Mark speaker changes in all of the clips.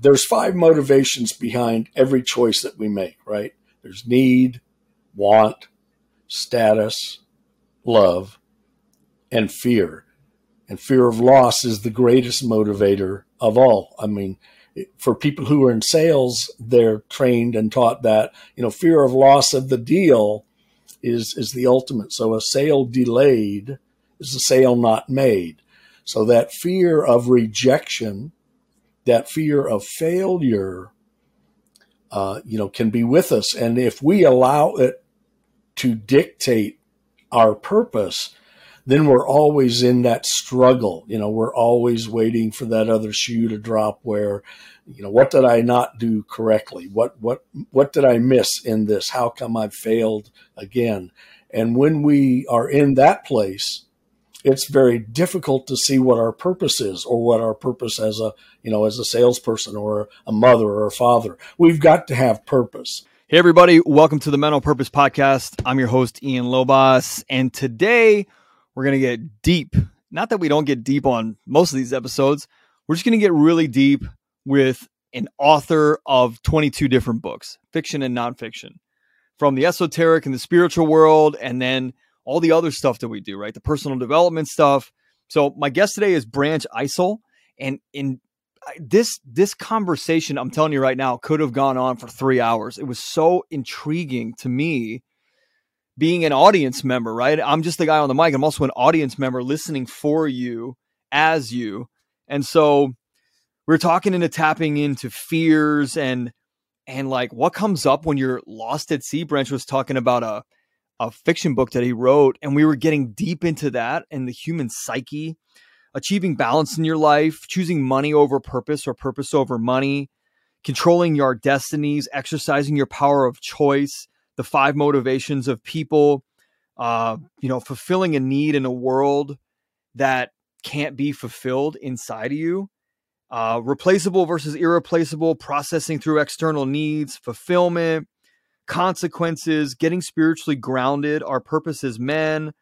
Speaker 1: there's five motivations behind every choice that we make, right? There's need, want, status, love, and fear. And fear of loss is the greatest motivator of all. I mean, for people who are in sales, they're trained and taught that, you know, fear of loss of the deal is, is the ultimate. So a sale delayed is a sale not made. So that fear of rejection, that fear of failure, uh, you know, can be with us. And if we allow it to dictate our purpose, then we're always in that struggle. You know, we're always waiting for that other shoe to drop where, you know, what did I not do correctly? What, what, what did I miss in this? How come I failed again? And when we are in that place, it's very difficult to see what our purpose is or what our purpose as a, you know, as a salesperson or a mother or a father. We've got to have purpose.
Speaker 2: Hey, everybody. Welcome to the Men on Purpose Podcast. I'm your host, Ian Lobas And today we're going to get deep. Not that we don't get deep on most of these episodes, we're just going to get really deep with an author of 22 different books, fiction and nonfiction, from the esoteric and the spiritual world, and then all the other stuff that we do, right? The personal development stuff. So my guest today is Branch Isole, and in this this conversation, I'm telling you right now, could have gone on for three hours. It was so intriguing to me being an audience member, right? I'm just the guy on the mic. I'm also an audience member listening for you as you. And so we're talking into tapping into fears and and like what comes up when you're lost at sea. Branch was talking about a a fiction book that he wrote, and we were getting deep into that and the human psyche, achieving balance in your life, choosing money over purpose or purpose over money, controlling your destinies, exercising your power of choice, the five motivations of people, uh, you know, fulfilling a need in a world that can't be fulfilled inside of you. Uh, replaceable versus irreplaceable, processing through external needs, fulfillment, consequences, getting spiritually grounded, our purpose as men,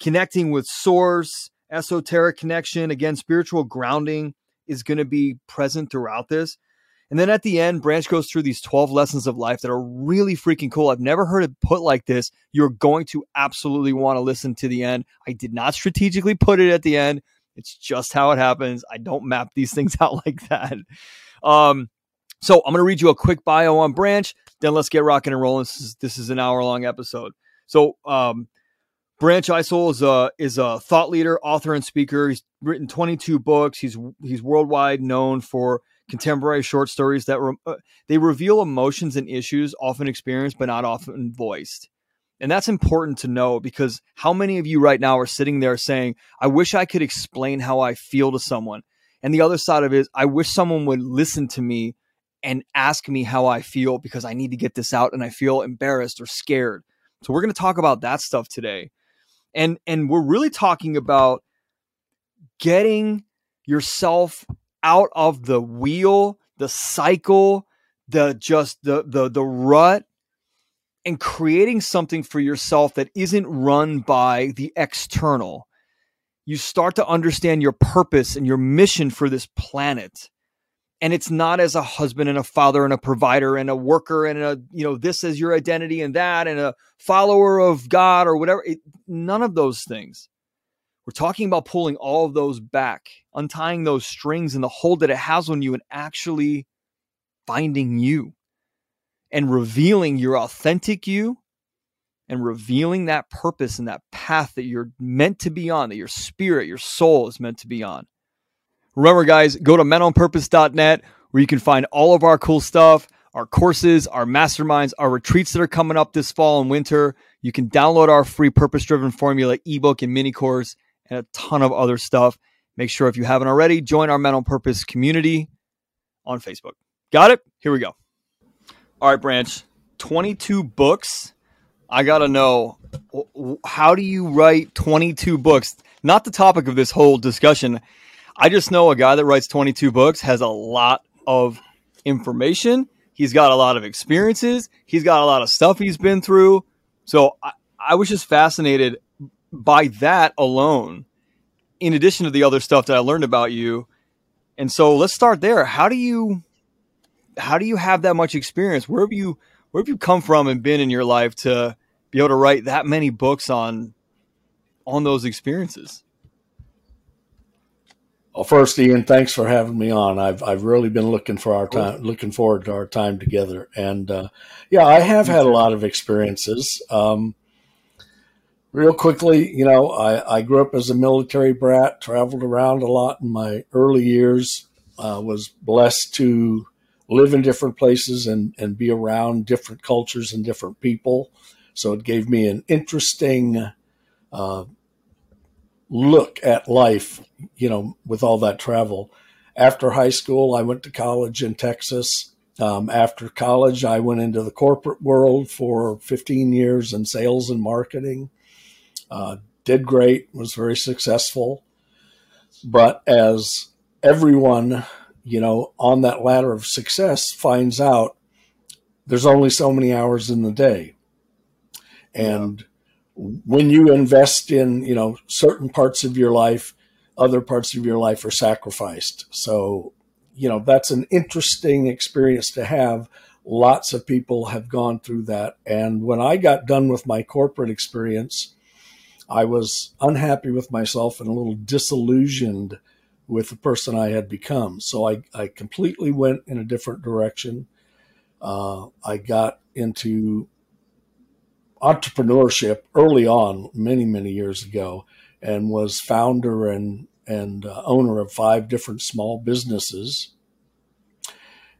Speaker 2: connecting with source, esoteric connection, again, spiritual grounding is going to be present throughout this. And then at the end, Branch goes through these 12 lessons of life that are really freaking cool. I've never heard it put like this. You're going to absolutely want to listen to the end. I did not strategically put it at the end. It's just how it happens. I don't map these things out like that. Um, so I'm going to read you a quick bio on Branch. Then let's get rocking and rolling. This is, this is an hour long episode. So, um, Branch Isole is a is a thought leader, author, and speaker. He's written 22 books. He's he's worldwide known for contemporary short stories that re- uh, they reveal emotions and issues often experienced but not often voiced. And that's important to know because how many of you right now are sitting there saying, I wish I could explain how I feel to someone. And the other side of it is, I wish someone would listen to me and ask me how I feel because I need to get this out and I feel embarrassed or scared. So we're going to talk about that stuff today. And and we're really talking about getting yourself out of the wheel, the cycle, the just the the the rut and creating something for yourself that isn't run by the external. You start to understand your purpose and your mission for this planet. And it's not as a husband and a father and a provider and a worker and a, you know, this is your identity and that and a follower of God or whatever. It, none of those things. We're talking about pulling all of those back, untying those strings and the hold that it has on you, and actually finding you and revealing your authentic you and revealing that purpose and that path that you're meant to be on, that your spirit, your soul is meant to be on. Remember, guys, go to menonpurpose.net where you can find all of our cool stuff, our courses, our masterminds, our retreats that are coming up this fall and winter. You can download our free purpose driven formula ebook and mini course and a ton of other stuff. Make sure if you haven't already, join our Men on Purpose community on Facebook. Got it? Here we go. All right, Branch, 22 books. I got to know how do you write 22 books? Not the topic of this whole discussion. I just know a guy that writes 22 books has a lot of information. He's got a lot of experiences. He's got a lot of stuff he's been through. So I, I was just fascinated by that alone, in addition to the other stuff that I learned about you. And so let's start there. How do you how do you have that much experience? Where have you where have you come from and been in your life to be able to write that many books on on those experiences?
Speaker 1: Well, first, Ian, thanks for having me on. I've I've really been looking for our time, looking forward to our time together. And uh, yeah, I have had a lot of experiences. Um, real quickly, you know, I, I grew up as a military brat, traveled around a lot in my early years. Uh, was blessed to live in different places and and be around different cultures and different people. So it gave me an interesting. Uh, look at life, you know, with all that travel. After high school, I went to college in Texas. Um, after college, I went into the corporate world for 15 years in sales and marketing. Uh, did great, was very successful. But as everyone, you know, on that ladder of success finds out, there's only so many hours in the day. And when you invest in you know certain parts of your life other parts of your life are sacrificed. So you know that's an interesting experience to have. Lots of people have gone through that. And when i got done with my corporate experience i was unhappy with myself and a little disillusioned with the person i had become. So i, I completely went in a different direction. Uh, i got into entrepreneurship early on, many many years ago, and was founder and and uh, owner of five different small businesses.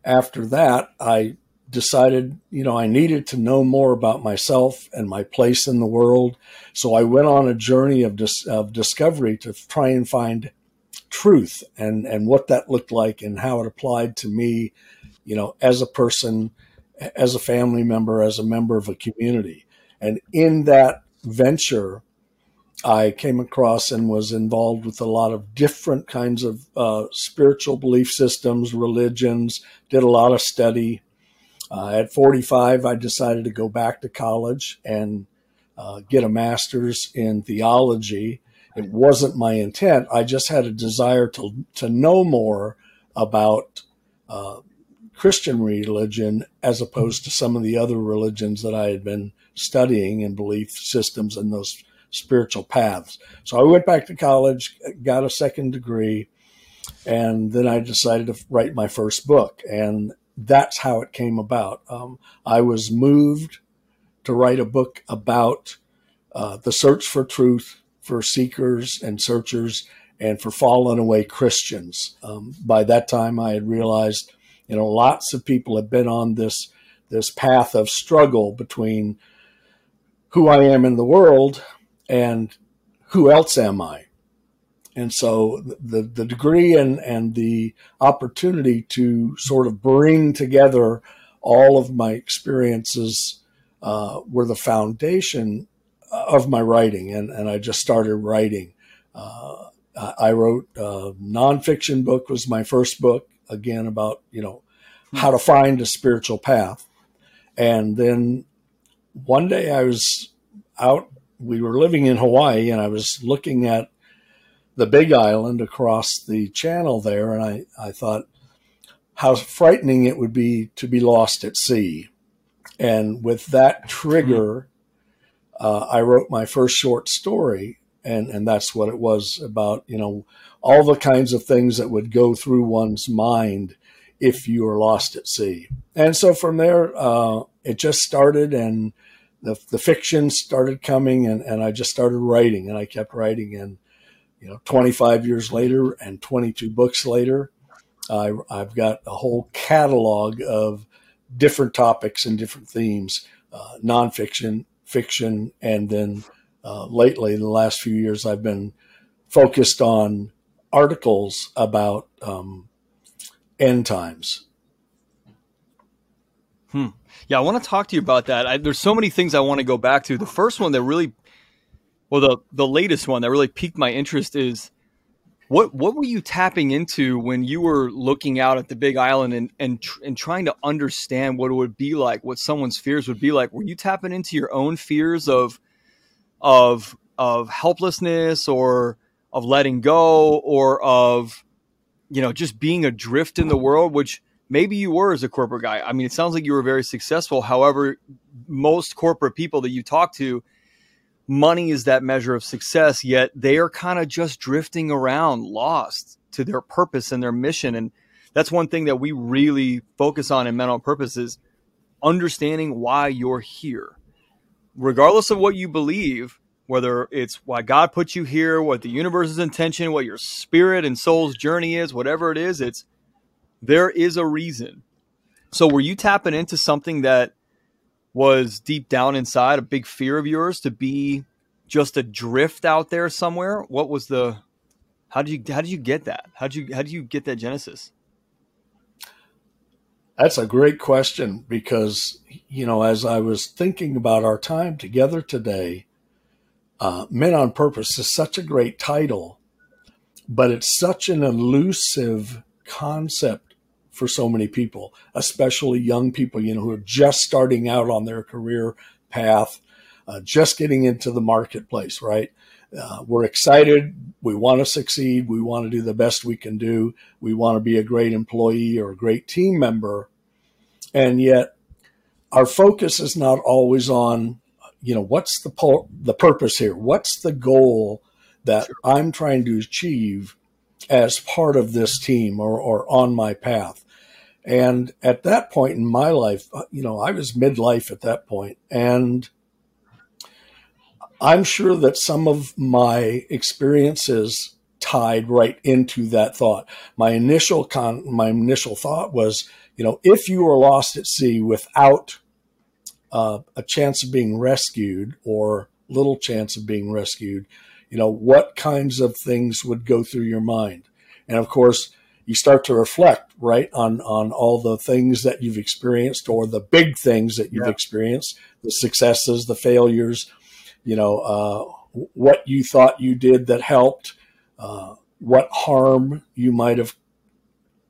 Speaker 1: After that, I decided, you know, I needed to know more about myself and my place in the world. So I went on a journey of, dis- of discovery to try and find truth and, and what that looked like and how it applied to me, you know, as a person, as a family member, as a member of a community. And in that venture, I came across and was involved with a lot of different kinds of uh, spiritual belief systems, religions, did a lot of study. Uh, at 45, I decided to go back to college and uh, get a master's in theology. It wasn't my intent. I just had a desire to, to know more about uh, Christian religion as opposed to some of the other religions that I had been studying and belief systems and those spiritual paths. So I went back to college, got a second degree, and then I decided to write my first book. And that's how it came about. Um, I was moved to write a book about uh, the search for truth for seekers and searchers and for fallen away Christians. Um, by that time, I had realized, you know, lots of people have been on this this path of struggle between who I am in the world and who else am I? And so the, the degree and, and the opportunity to sort of bring together all of my experiences uh, were the foundation of my writing. And, and I just started writing. Uh, I wrote a nonfiction book was my first book, again, about, you know, how to find a spiritual path. And then one day I was out, we were living in Hawaii, and I was looking at the big island across the channel there, and I, I thought how frightening it would be to be lost at sea. And with that trigger, uh, I wrote my first short story, and, and that's what it was about, you know, all the kinds of things that would go through one's mind if you were lost at sea. And so from there, uh, it just started, and the, the fiction started coming, and, and I just started writing, and I kept writing. And, you know, 25 years later and 22 books later, I, I've got a whole catalog of different topics and different themes, uh, nonfiction, fiction, and then uh, lately, the last few years, I've been focused on articles about um, end times.
Speaker 2: Hmm. Yeah, I want to talk to you about that. I, there's so many things I want to go back to. The first one that really, well, the the latest one that really piqued my interest is what what were you tapping into when you were looking out at the Big Island and and tr- and trying to understand what it would be like, what someone's fears would be like? Were you tapping into your own fears of of of helplessness or of letting go or of you know just being adrift in the world, which maybe you were as a corporate guy. I mean, it sounds like you were very successful. However, most corporate people that you talk to, money is that measure of success, yet they are kind of just drifting around, lost to their purpose and their mission. And that's one thing that we really focus on in Men on Purpose is understanding why you're here. Regardless of what you believe, whether it's why God put you here, what the universe's intention, what your spirit and soul's journey is, whatever it is, it's there is a reason. So were you tapping into something that was deep down inside a big fear of yours to be just a drift out there somewhere? What was the how did you how did you get that? How did you how did you get that genesis?
Speaker 1: That's a great question because you know as I was thinking about our time together today, uh, Men on Purpose is such a great title, but it's such an elusive concept for so many people, especially young people, you know, who are just starting out on their career path, uh, just getting into the marketplace, right? Uh, we're excited. We want to succeed. We want to do the best we can do. We want to be a great employee or a great team member. And yet, our focus is not always on, you know, what's the po- the purpose here? What's the goal that sure. I'm trying to achieve as part of this team or, or on my path? And at that point in my life, uh, you know, I was midlife at that point, and I'm sure that some of my experiences tied right into that thought. My initial con, my initial thought was, you know, if you were lost at sea without uh, a chance of being rescued or little chance of being rescued, you know, what kinds of things would go through your mind? And of course, you start to reflect right on on all the things that you've experienced or the big things that you've yeah. experienced the successes the failures you know uh, what you thought you did that helped uh, what harm you might have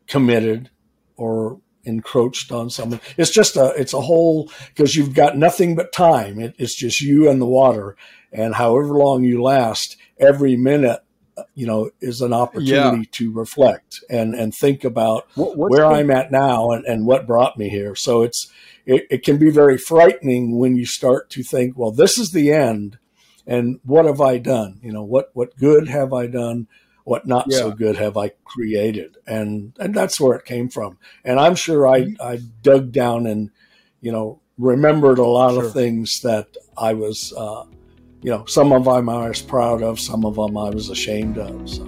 Speaker 1: committed or encroached on someone it's just a it's a whole because you've got nothing but time it, it's just you and the water and however long you last every minute uh, you know, is an opportunity yeah. to reflect and, and think about what, where I'm at now and, and what brought me here. So it's, it, it can be very frightening when you start to think, well, this is the end. And what have I done? You know, what, what good have I done? What not yeah. so good have I created? And, and that's where it came from. And I'm sure I, mm-hmm. I dug down and, you know, remembered a lot sure. of things that I was, uh, you know, some of them I was proud of, some of them I was ashamed of. So.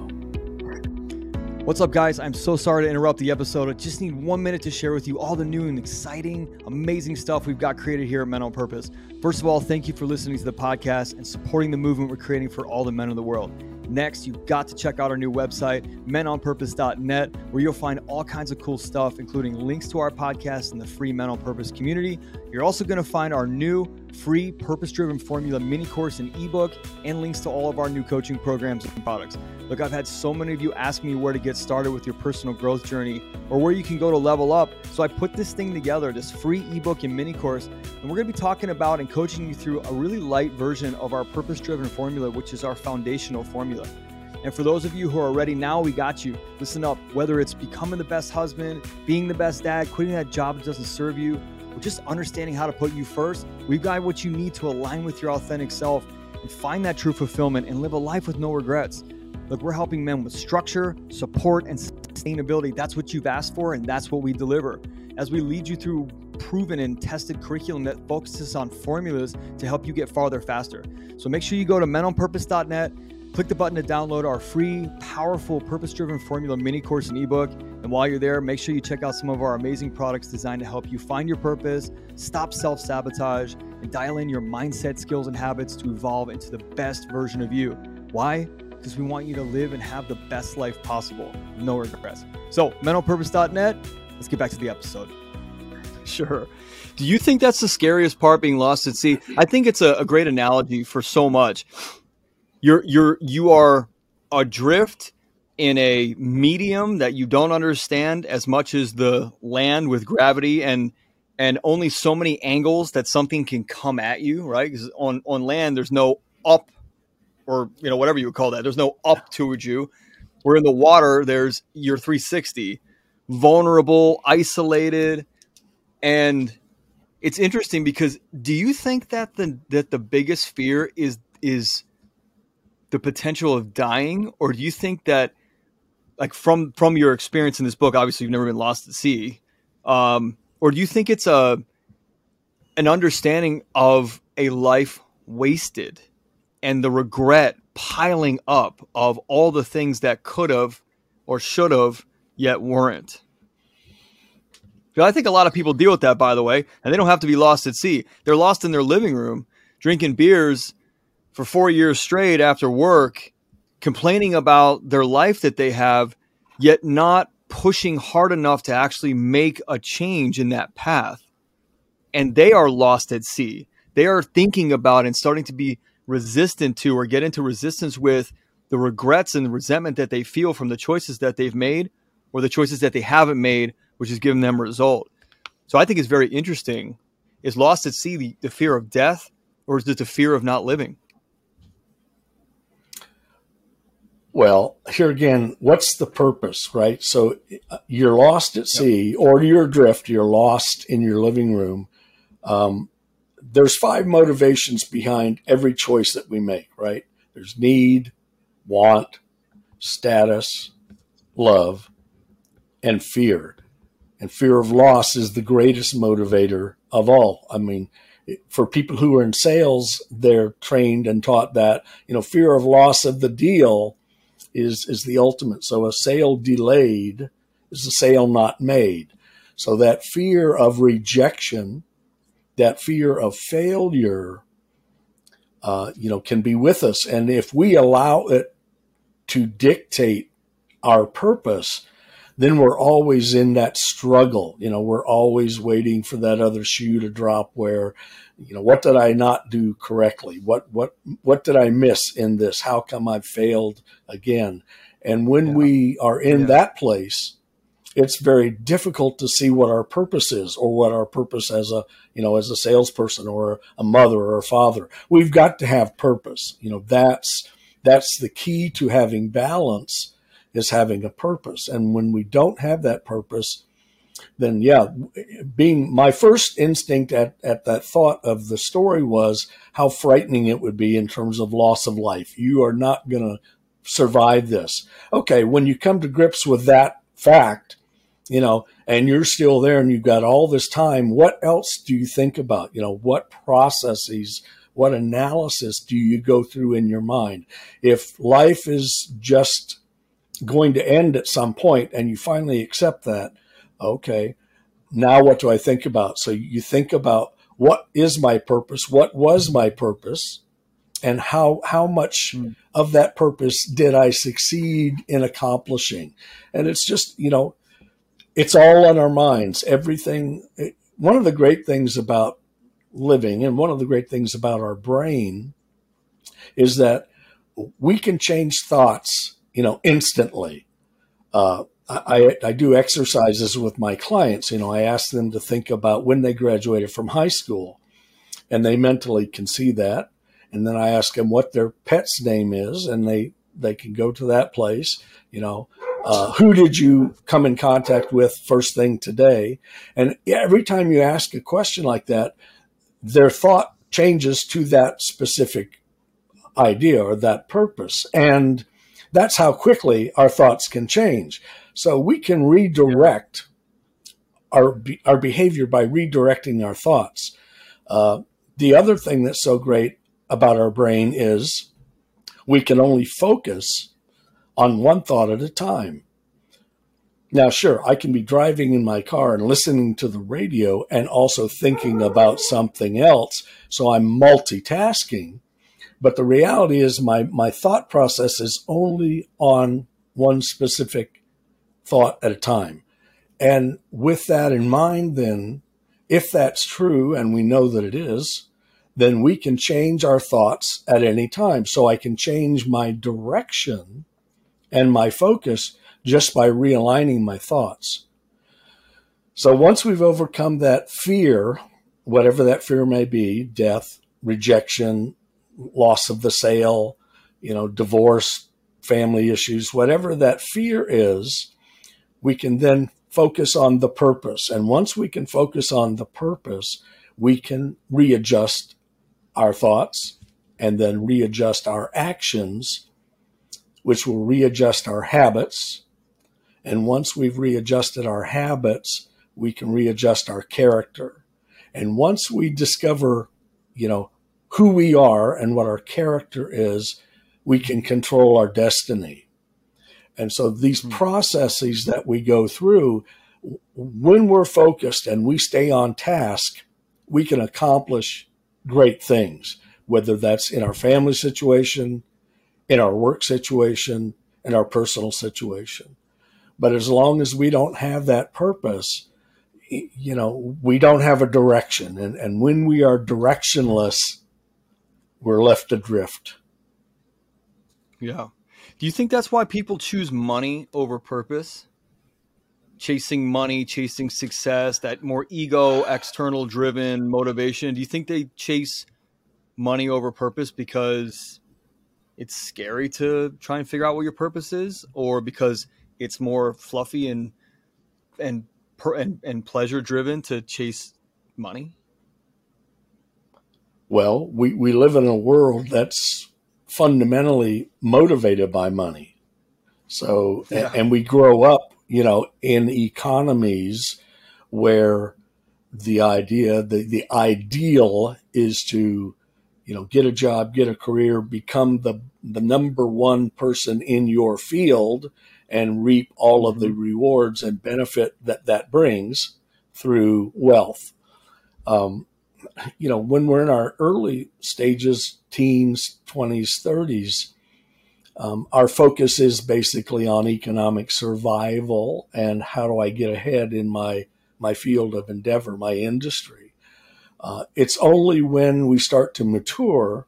Speaker 2: What's up, guys? I'm so sorry to interrupt the episode. I just need one minute to share with you all the new and exciting, amazing stuff we've got created here at Men on Purpose. First of all, thank you for listening to the podcast and supporting the movement we're creating for all the men in the world. Next, you've got to check out our new website, menonpurpose.net, where you'll find all kinds of cool stuff, including links to our podcast and the free Men on Purpose community. You're also going to find our new free purpose driven formula mini course and ebook, and links to all of our new coaching programs and products. Look, I've had so many of you ask me where to get started with your personal growth journey or where you can go to level up. So I put this thing together, this free ebook and mini course, and we're going to be talking about and coaching you through a really light version of our purpose driven formula, which is our foundational formula. And for those of you who are ready now, we got you. Listen up, whether it's becoming the best husband, being the best dad, quitting that job that doesn't serve you, just understanding how to put you first, we've got what you need to align with your authentic self and find that true fulfillment and live a life with no regrets. Look, we're helping men with structure, support, and sustainability. That's what you've asked for, and that's what we deliver. As we lead you through proven and tested curriculum that focuses on formulas to help you get farther faster. So make sure you go to menonpurpose.net Click the button to download our free, powerful, purpose driven formula mini course and ebook. And while you're there, make sure you check out some of our amazing products designed to help you find your purpose, stop self sabotage, and dial in your mindset, skills, and habits to evolve into the best version of you. Why? Because we want you to live and have the best life possible. No regrets. So, menonpurpose.net, let's get back to the episode. Sure. Do you think that's the scariest part being lost at sea? I think it's a, a great analogy for so much you're you're you are adrift in a medium that you don't understand as much as the land with gravity and and only so many angles that something can come at you right? Because on on land there's no up or you know whatever you would call that. There's no up towards you. Where in the water there's your 360 vulnerable, isolated, and it's interesting because do you think that the that the biggest fear is is the potential of dying, or do you think that like from from your experience in this book, obviously you've never been lost at sea, um, or do you think it's a an understanding of a life wasted and the regret piling up of all the things that could have or should have yet weren't. I think a lot of people deal with that, by the way, and they don't have to be lost at sea. They're lost in their living room, drinking beers for four years straight after work, complaining about their life that they have, yet not pushing hard enough to actually make a change in that path. And they are lost at sea. They are thinking about and starting to be resistant to or get into resistance with the regrets and resentment that they feel from the choices that they've made or the choices that they haven't made, which has given them result. So I think it's very interesting. Is lost at sea the, the fear of death or is it the fear of not living?
Speaker 1: Well, here again, what's the purpose, right? So uh, you're lost at sea yep. or you're adrift, you're lost in your living room. Um, there's five motivations behind every choice that we make, right? There's need, want, status, love, and fear. And fear of loss is the greatest motivator of all. I mean, for people who are in sales, they're trained and taught that, you know, fear of loss of the deal is, is the ultimate. So a sale delayed is a sale not made. So that fear of rejection that fear of failure, uh, you know, can be with us. And if we allow it to dictate our purpose, then we're always in that struggle. You know, we're always waiting for that other shoe to drop where, you know, what did I not do correctly? What, what, what did I miss in this? How come I failed again? And when yeah. we are in yeah. that place, it's very difficult to see what our purpose is or what our purpose as a you know as a salesperson or a mother or a father we've got to have purpose you know that's that's the key to having balance is having a purpose and when we don't have that purpose then yeah being my first instinct at, at that thought of the story was how frightening it would be in terms of loss of life you are not going to survive this okay when you come to grips with that fact you know, and you're still there and you've got all this time, what else do you think about? You know, what processes, what analysis do you go through in your mind? If life is just going to end at some point and you finally accept that, okay, now what do I think about? So you think about what is my purpose? What was my purpose? And how, how much mm. of that purpose did I succeed in accomplishing? And it's just, you know, it's all on our minds. Everything. One of the great things about living, and one of the great things about our brain, is that we can change thoughts, you know, instantly. Uh, I, I do exercises with my clients. You know, I ask them to think about when they graduated from high school, and they mentally can see that. And then I ask them what their pet's name is, and they they can go to that place. You know, uh, who did you come in contact with first thing today? And every time you ask a question like that, their thought changes to that specific idea or that purpose. And that's how quickly our thoughts can change. So we can redirect our, our behavior by redirecting our thoughts. Uh, the other thing that's so great about our brain is we can only focus on one thought at a time. Now, sure, I can be driving in my car and listening to the radio and also thinking about something else. So I'm multitasking. But the reality is my, my thought process is only on one specific thought at a time. And with that in mind, then, if that's true, and we know that it is, then we can change our thoughts at any time. So I can change my direction and my focus just by realigning my thoughts. So once we've overcome that fear, whatever that fear may be, death, rejection, loss of the sale, you know, divorce, family issues, whatever that fear is, we can then focus on the purpose. And once we can focus on the purpose, we can readjust our thoughts and then readjust our actions, which will readjust our habits. And once we've readjusted our habits, we can readjust our character. And once we discover, you know, who we are and what our character is, we can control our destiny. And so these hmm. processes that we go through, when we're focused and we stay on task, we can accomplish great things, whether that's in our family situation, in our work situation, in our personal situation. But as long as we don't have that purpose, you know, we don't have a direction. And, and when we are directionless, we're left adrift.
Speaker 2: Yeah. Do you think that's why people choose money over purpose? Chasing money, chasing success, that more ego, external driven motivation. Do you think they chase money over purpose because it's scary to try and figure out what your purpose is or because it's more fluffy and and and, and pleasure driven to chase money?
Speaker 1: Well, we, we live in a world that's fundamentally motivated by money. So, yeah. and, and we grow up, you know, in economies where the idea, the, the ideal is to, you know, get a job, get a career, become the, the number one person in your field and reap all of the mm-hmm. rewards and benefit that that brings through wealth. Um, you know, when we're in our early stages, teens, 20s, 30s, um, our focus is basically on economic survival and how do I get ahead in my my field of endeavor, my industry. Uh, it's only when we start to mature,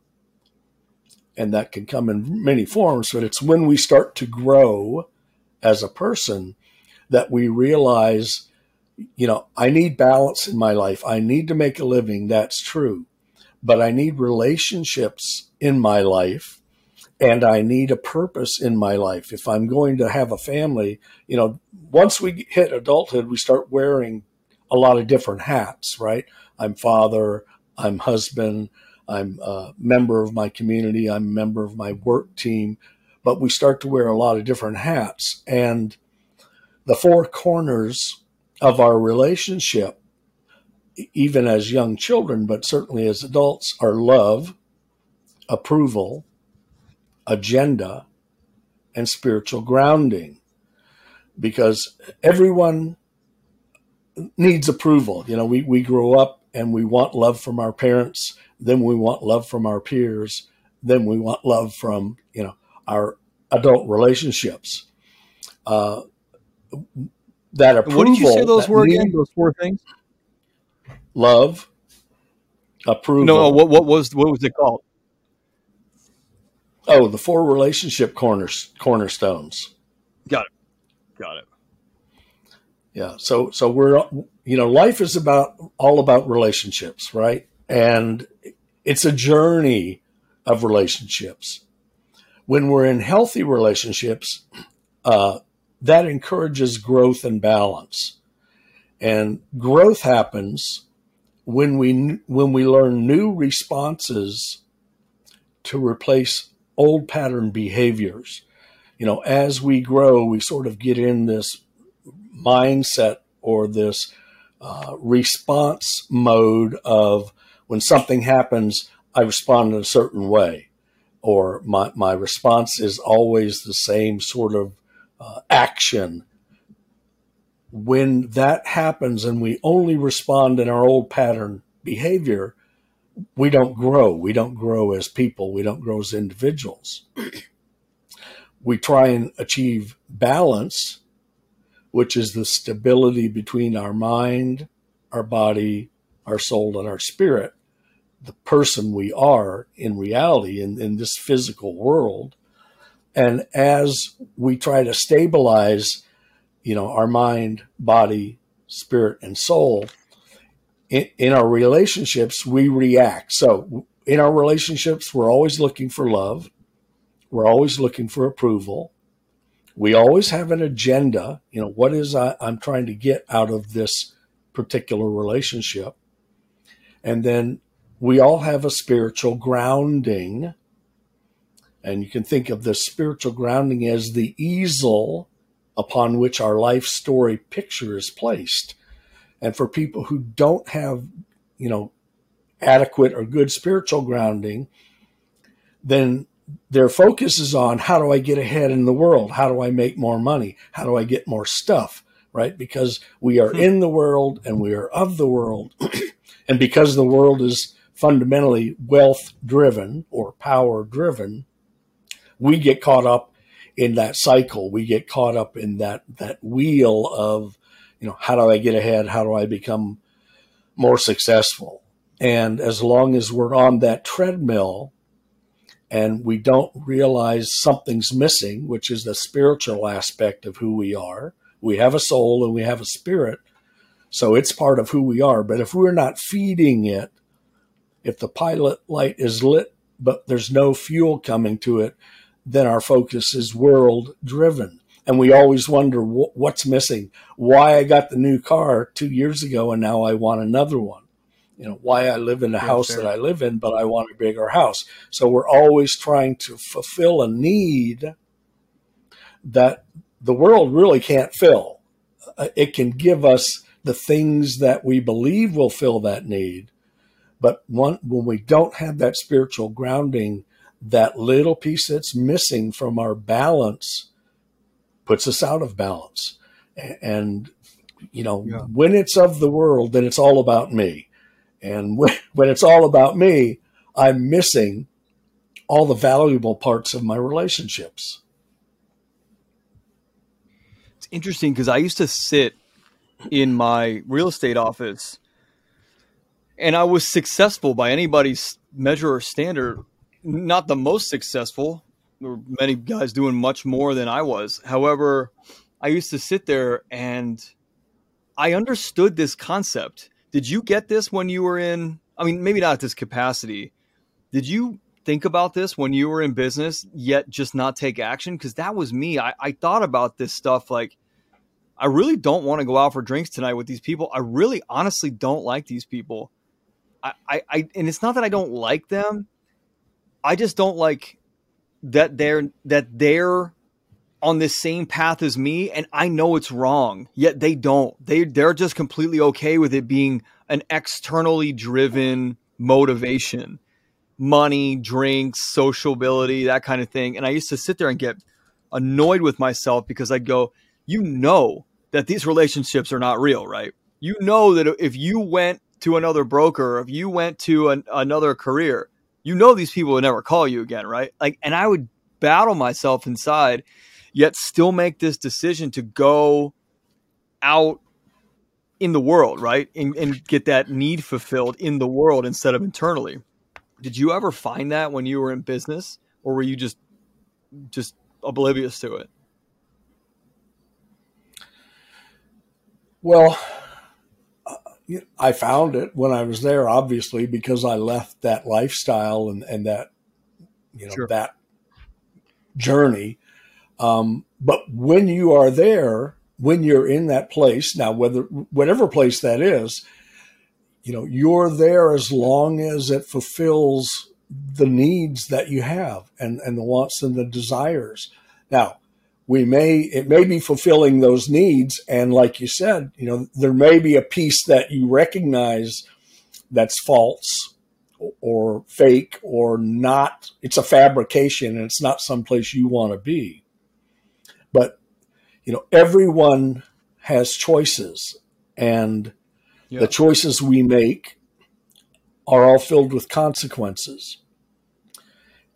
Speaker 1: and that can come in many forms, but it's when we start to grow as a person that we realize, you know, I need balance in my life. I need to make a living. That's true. But I need relationships in my life and I need a purpose in my life. If I'm going to have a family, you know, once we hit adulthood, we start wearing a lot of different hats, right? I'm father, I'm husband, I'm a member of my community, I'm a member of my work team, but we start to wear a lot of different hats. And the four corners of our relationship, even as young children, but certainly as adults, are love, approval, agenda, and spiritual grounding. Because everyone needs approval. You know, we, we grow up and we want love from our parents, then we want love from our peers, then we want love from, you know, our adult relationships. Uh, that approval.
Speaker 2: What did you say those were again? Those four things:
Speaker 1: love, approval.
Speaker 2: No, no, what what was what was it called?
Speaker 1: Oh, the four relationship corners cornerstones.
Speaker 2: Got it. Got it.
Speaker 1: Yeah. So so we're you know life is about all about relationships, right? And it's a journey of relationships when we're in healthy relationships, uh, that encourages growth and balance. And growth happens when we when we learn new responses to replace old pattern behaviors. You know, as we grow, we sort of get in this mindset or this uh, response mode of when something happens, I respond in a certain way or my, my response is always the same sort of uh, action. When that happens and we only respond in our old pattern behavior, we don't grow. We don't grow as people. We don't grow as individuals. we try and achieve balance, which is the stability between our mind, our body, our soul, and our spirit the person we are in reality in, in this physical world. And as we try to stabilize, you know, our mind, body, spirit, and soul, in, in our relationships, we react. So in our relationships, we're always looking for love. We're always looking for approval. we always have an agenda. You know, what is I, I'm trying to get out of this particular relationship? And then we all have a spiritual grounding. And you can think of the spiritual grounding as the easel upon which our life story picture is placed. And for people who don't have, you know, adequate or good spiritual grounding, then their focus is on how do I get ahead in the world? How do I make more money? How do I get more stuff? Right? Because we are hmm. in the world and we are of the world. and because the world is fundamentally wealth driven or power driven, we get caught up in that cycle. We get caught up in that, that wheel of, you know, how do I get ahead? How do I become more successful? And as long as we're on that treadmill, and we don't realize something's missing, which is the spiritual aspect of who we are. We have a soul and we have a spirit, so it's part of who we are. But if we're not feeding it, if the pilot light is lit, but there's no fuel coming to it, then our focus is world driven. And we always wonder what's missing, why I got the new car two years ago and now I want another one you know why I live in the yeah, house fair. that I live in, but I want a bigger house. So we're always trying to fulfill a need that the world really can't fill. Uh, it can give us the things that we believe will fill that need, but one, when we don't have that spiritual grounding, that little piece that's missing from our balance puts us out of balance. And you know, yeah. when it's of the world, then it's all about me and when, when it's all about me, I'm missing all the valuable parts of my relationships.
Speaker 2: It's interesting because I used to sit in my real estate office and I was successful by anybody's measure or standard. Not the most successful. There were many guys doing much more than I was. However, I used to sit there and I understood this concept did you get this when you were in? I mean, maybe not at this capacity. Did you think about this when you were in business, yet just not take action? Because that was me. I, I thought about this stuff like, I really don't want to go out for drinks tonight with these people. I really honestly don't like these people. I, I, I and it's not that I don't like them. I just don't like that they're that they're on this same path as me and I know it's wrong, yet they don't. They they're just completely okay with it being an externally driven motivation. Money, drinks, sociability, that kind of thing. And I used to sit there and get annoyed with myself because I'd go, you know that these relationships are not real, right? You know that if you went to another broker, if you went to an, another career, you know these people would never call you again, right? Like, and I would battle myself inside yet still make this decision to go out in the world, right? And, and, get that need fulfilled in the world instead of internally. Did you ever find that when you were in business or were you just just oblivious to it?
Speaker 1: Well, I found it when I was there, obviously, because I left that lifestyle and, and that, you know, sure. that journey um, but when you are there, when you're in that place, now whether whatever place that is, you know, you're there as long as it fulfills the needs that you have and, and the wants and the desires. Now, we may it may be fulfilling those needs and like you said you know there may be a piece that you recognize that's false or fake or not it's a fabrication and it's not someplace you want to be but, you know, everyone has choices, and yeah. the choices we make are all filled with consequences.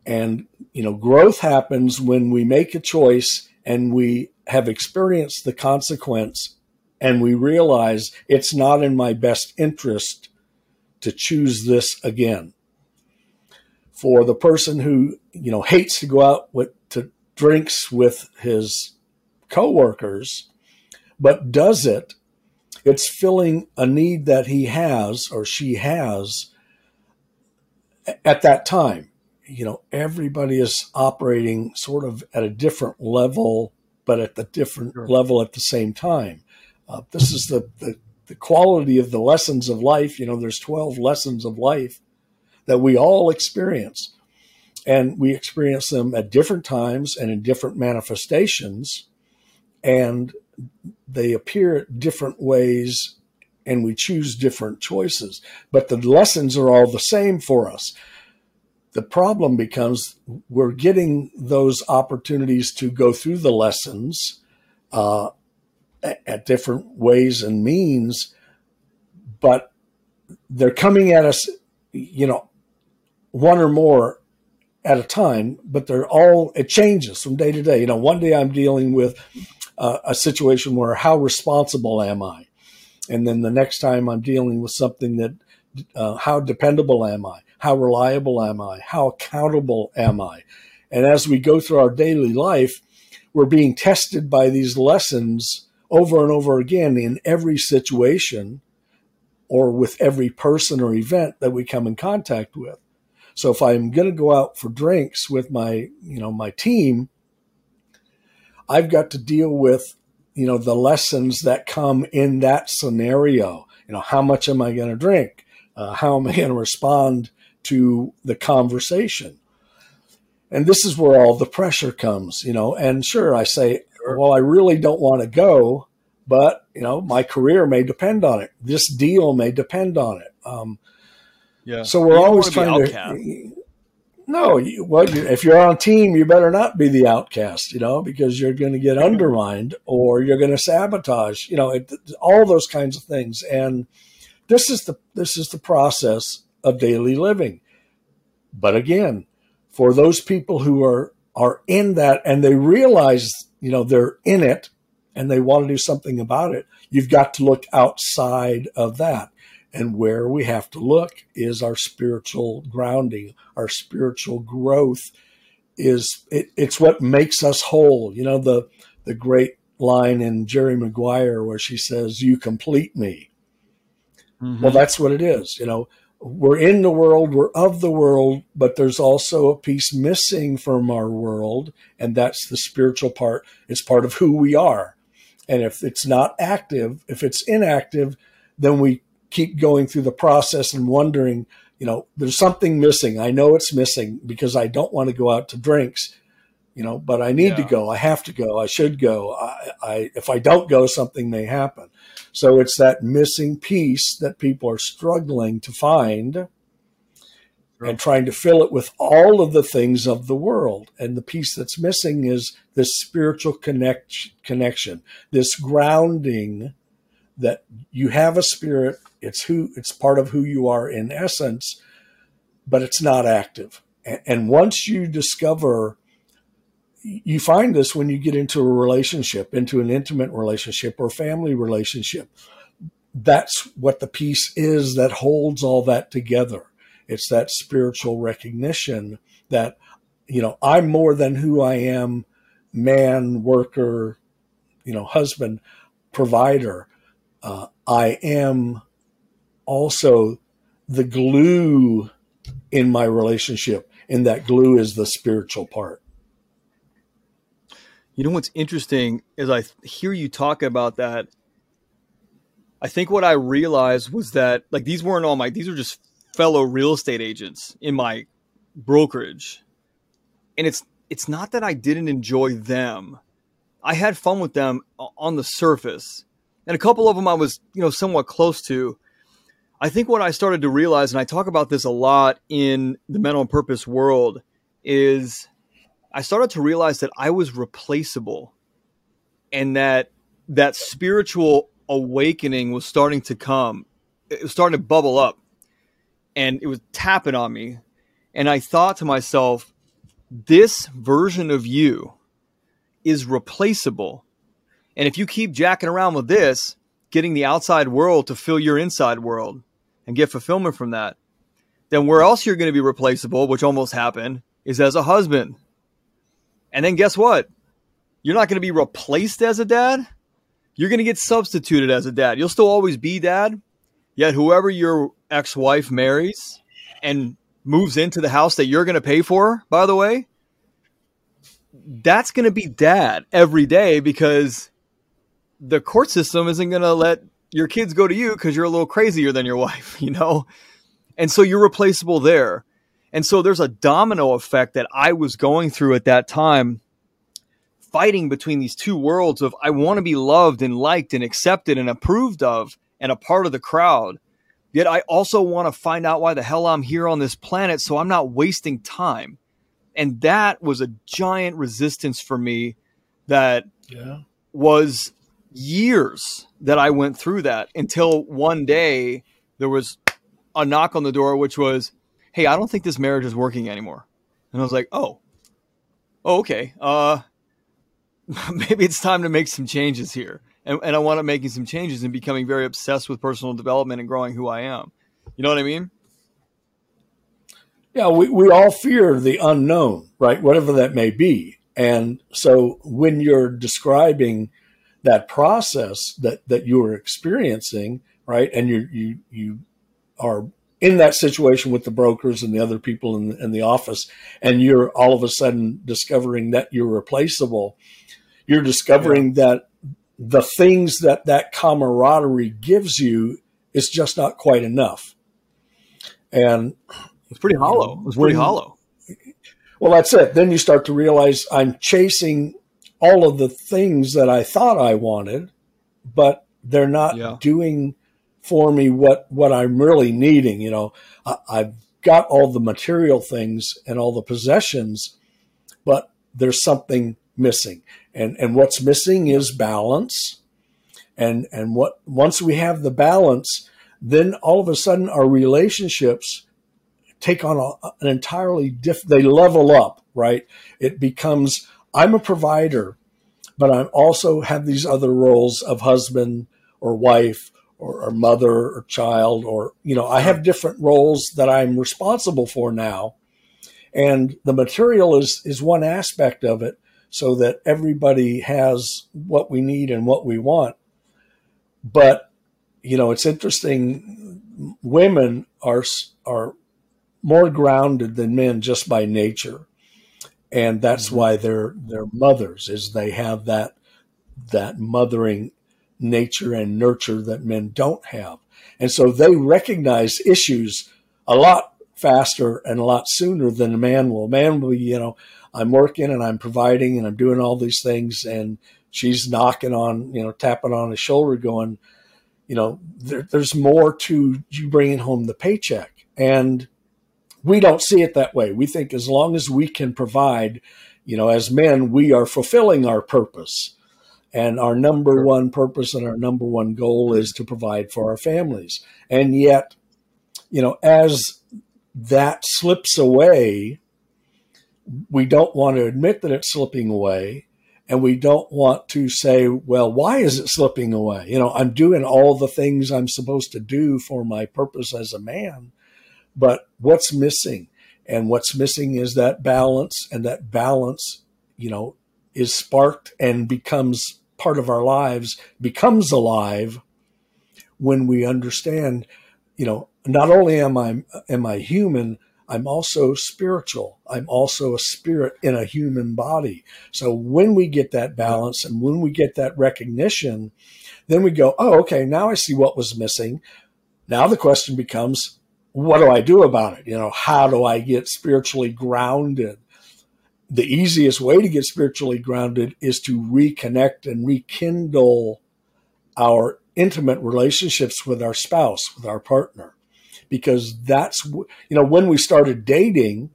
Speaker 1: And, you know, growth happens when we make a choice and we have experienced the consequence and we realize it's not in my best interest to choose this again. For the person who, you know, hates to go out with, to drinks with his coworkers, but does it, it's filling a need that he has or she has at that time. You know, everybody is operating sort of at a different level but at the different sure. level at the same time. Uh, this is the, the, the quality of the lessons of life. You know, there's 12 lessons of life that we all experience. And we experience them at different times and in different manifestations. And they appear different ways and we choose different choices. But the lessons are all the same for us. The problem becomes we're getting those opportunities to go through the lessons uh, at different ways and means, but they're coming at us, you know, one or more at a time, but they're all, it changes from day to day. You know, one day I'm dealing with uh, a situation where how responsible am I? And then the next time I'm dealing with something that, uh, how dependable am I? How reliable am I? How accountable am I? And as we go through our daily life, we're being tested by these lessons over and over again in every situation or with every person or event that we come in contact with. So if I'm going to go out for drinks with my, you know, my team, I've got to deal with, you know, the lessons that come in that scenario. You know, how much am I going to drink? Uh, how am I going to respond to the conversation? And this is where all the pressure comes, you know. And sure, I say, well, I really don't want to go, but you know, my career may depend on it. This deal may depend on it. Um, yeah. So we're always trying to. No, you, well, if you're on a team, you better not be the outcast, you know, because you're going to get undermined or you're going to sabotage, you know, it, all those kinds of things. And this is the this is the process of daily living. But again, for those people who are are in that and they realize, you know, they're in it and they want to do something about it, you've got to look outside of that. And where we have to look is our spiritual grounding, our spiritual growth is it, it's what makes us whole. You know, the the great line in Jerry Maguire where she says, You complete me. Mm-hmm. Well, that's what it is. You know, we're in the world, we're of the world, but there's also a piece missing from our world, and that's the spiritual part. It's part of who we are. And if it's not active, if it's inactive, then we keep going through the process and wondering, you know, there's something missing. I know it's missing because I don't want to go out to drinks, you know, but I need yeah. to go. I have to go. I should go. I, I, if I don't go, something may happen. So it's that missing piece that people are struggling to find and trying to fill it with all of the things of the world. And the piece that's missing is this spiritual connect, connection, this grounding that you have a spirit. It's who it's part of who you are in essence, but it's not active. And, and once you discover, you find this when you get into a relationship, into an intimate relationship or family relationship. That's what the piece is that holds all that together. It's that spiritual recognition that, you know, I'm more than who I am, man, worker, you know, husband, provider uh, I am also the glue in my relationship, and that glue is the spiritual part.
Speaker 2: You know what's interesting is I hear you talk about that. I think what I realized was that like these weren't all my these are just fellow real estate agents in my brokerage. And it's it's not that I didn't enjoy them. I had fun with them on the surface and a couple of them I was, you know, somewhat close to. I think what I started to realize, and I talk about this a lot in the Men on Purpose world, is I started to realize that I was replaceable and that that spiritual awakening was starting to come. It was starting to bubble up and it was tapping on me. And I thought to myself, this version of you is replaceable and if you keep jacking around with this, getting the outside world to fill your inside world and get fulfillment from that, then where else you're going to be replaceable, which almost happened, is as a husband. And then guess what? You're not going to be replaced as a dad. You're going to get substituted as a dad. You'll still always be dad. Yet whoever your ex-wife marries and moves into the house that you're going to pay for, by the way, that's going to be dad every day because the court system isn't going to let your kids go to you because you're a little crazier than your wife, you know? And so you're replaceable there. And so there's a domino effect that I was going through at that time, fighting between these two worlds of I want to be loved and liked and accepted and approved of and a part of the crowd. Yet I also want to find out why the hell I'm here on this planet so I'm not wasting time. And that was a giant resistance for me that yeah. was years that I went through that until one day there was a knock on the door, which was, Hey, I don't think this marriage is working anymore. And I was like, Oh, oh okay. Uh, maybe it's time to make some changes here. And, and I want to making some changes and becoming very obsessed with personal development and growing who I am. You know what I mean?
Speaker 1: Yeah, we, we all fear the unknown, right? Whatever that may be. And so when you're describing that process that that you are experiencing, right? And you you you are in that situation with the brokers and the other people in, in the office, and you're all of a sudden discovering that you're replaceable. You're discovering yeah. that the things that that camaraderie gives you is just not quite enough. And
Speaker 2: it's pretty hollow. It's pretty hollow.
Speaker 1: Well, that's it. Then you start to realize I'm chasing all of the things that I thought I wanted, but they're not yeah. doing for me what what I'm really needing. You know, I, I've got all the material things and all the possessions, but there's something missing, and and what's missing is balance. And and what once we have the balance, then all of a sudden our relationships take on a, an entirely different. They level up, right? It becomes I'm a provider, but I also have these other roles of husband or wife or, or mother or child, or, you know, I have different roles that I'm responsible for now. And the material is, is one aspect of it so that everybody has what we need and what we want. But, you know, it's interesting. Women are, are more grounded than men just by nature and that's mm-hmm. why they're they're mothers is they have that that mothering nature and nurture that men don't have and so they recognize issues a lot faster and a lot sooner than a man will a man will be, you know i'm working and i'm providing and i'm doing all these things and she's knocking on you know tapping on his shoulder going you know there, there's more to you bringing home the paycheck and we don't see it that way. We think as long as we can provide, you know, as men, we are fulfilling our purpose. And our number sure. one purpose and our number one goal is to provide for our families. And yet, you know, as that slips away, we don't want to admit that it's slipping away. And we don't want to say, well, why is it slipping away? You know, I'm doing all the things I'm supposed to do for my purpose as a man but what's missing? And what's missing is that balance, and that balance, you know, is sparked and becomes part of our lives, becomes alive when we understand, you know, not only am I am I human, I'm also spiritual. I'm also a spirit in a human body. So when we get that balance and when we get that recognition, then we go, oh, okay, now I see what was missing. Now the question becomes, what do I do about it? You know, how do I get spiritually grounded? The easiest way to get spiritually grounded is to reconnect and rekindle our intimate relationships with our spouse, with our partner. Because that's, you know, when we started dating,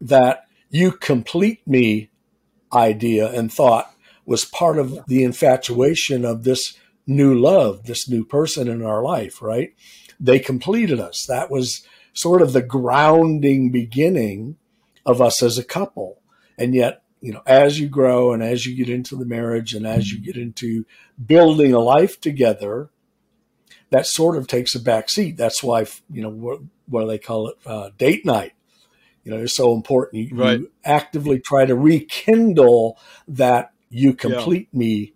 Speaker 1: that you complete me idea and thought was part of the infatuation of this new love, this new person in our life, right? they completed us. That was sort of the grounding beginning of us as a couple. And yet, you know, as you grow and as you get into the marriage and as you get into building a life together, that sort of takes a back seat. That's why, you know, what, what do they call it? Uh, date night. You know, it's so important. You, right. you, actively try to rekindle that you complete yeah. me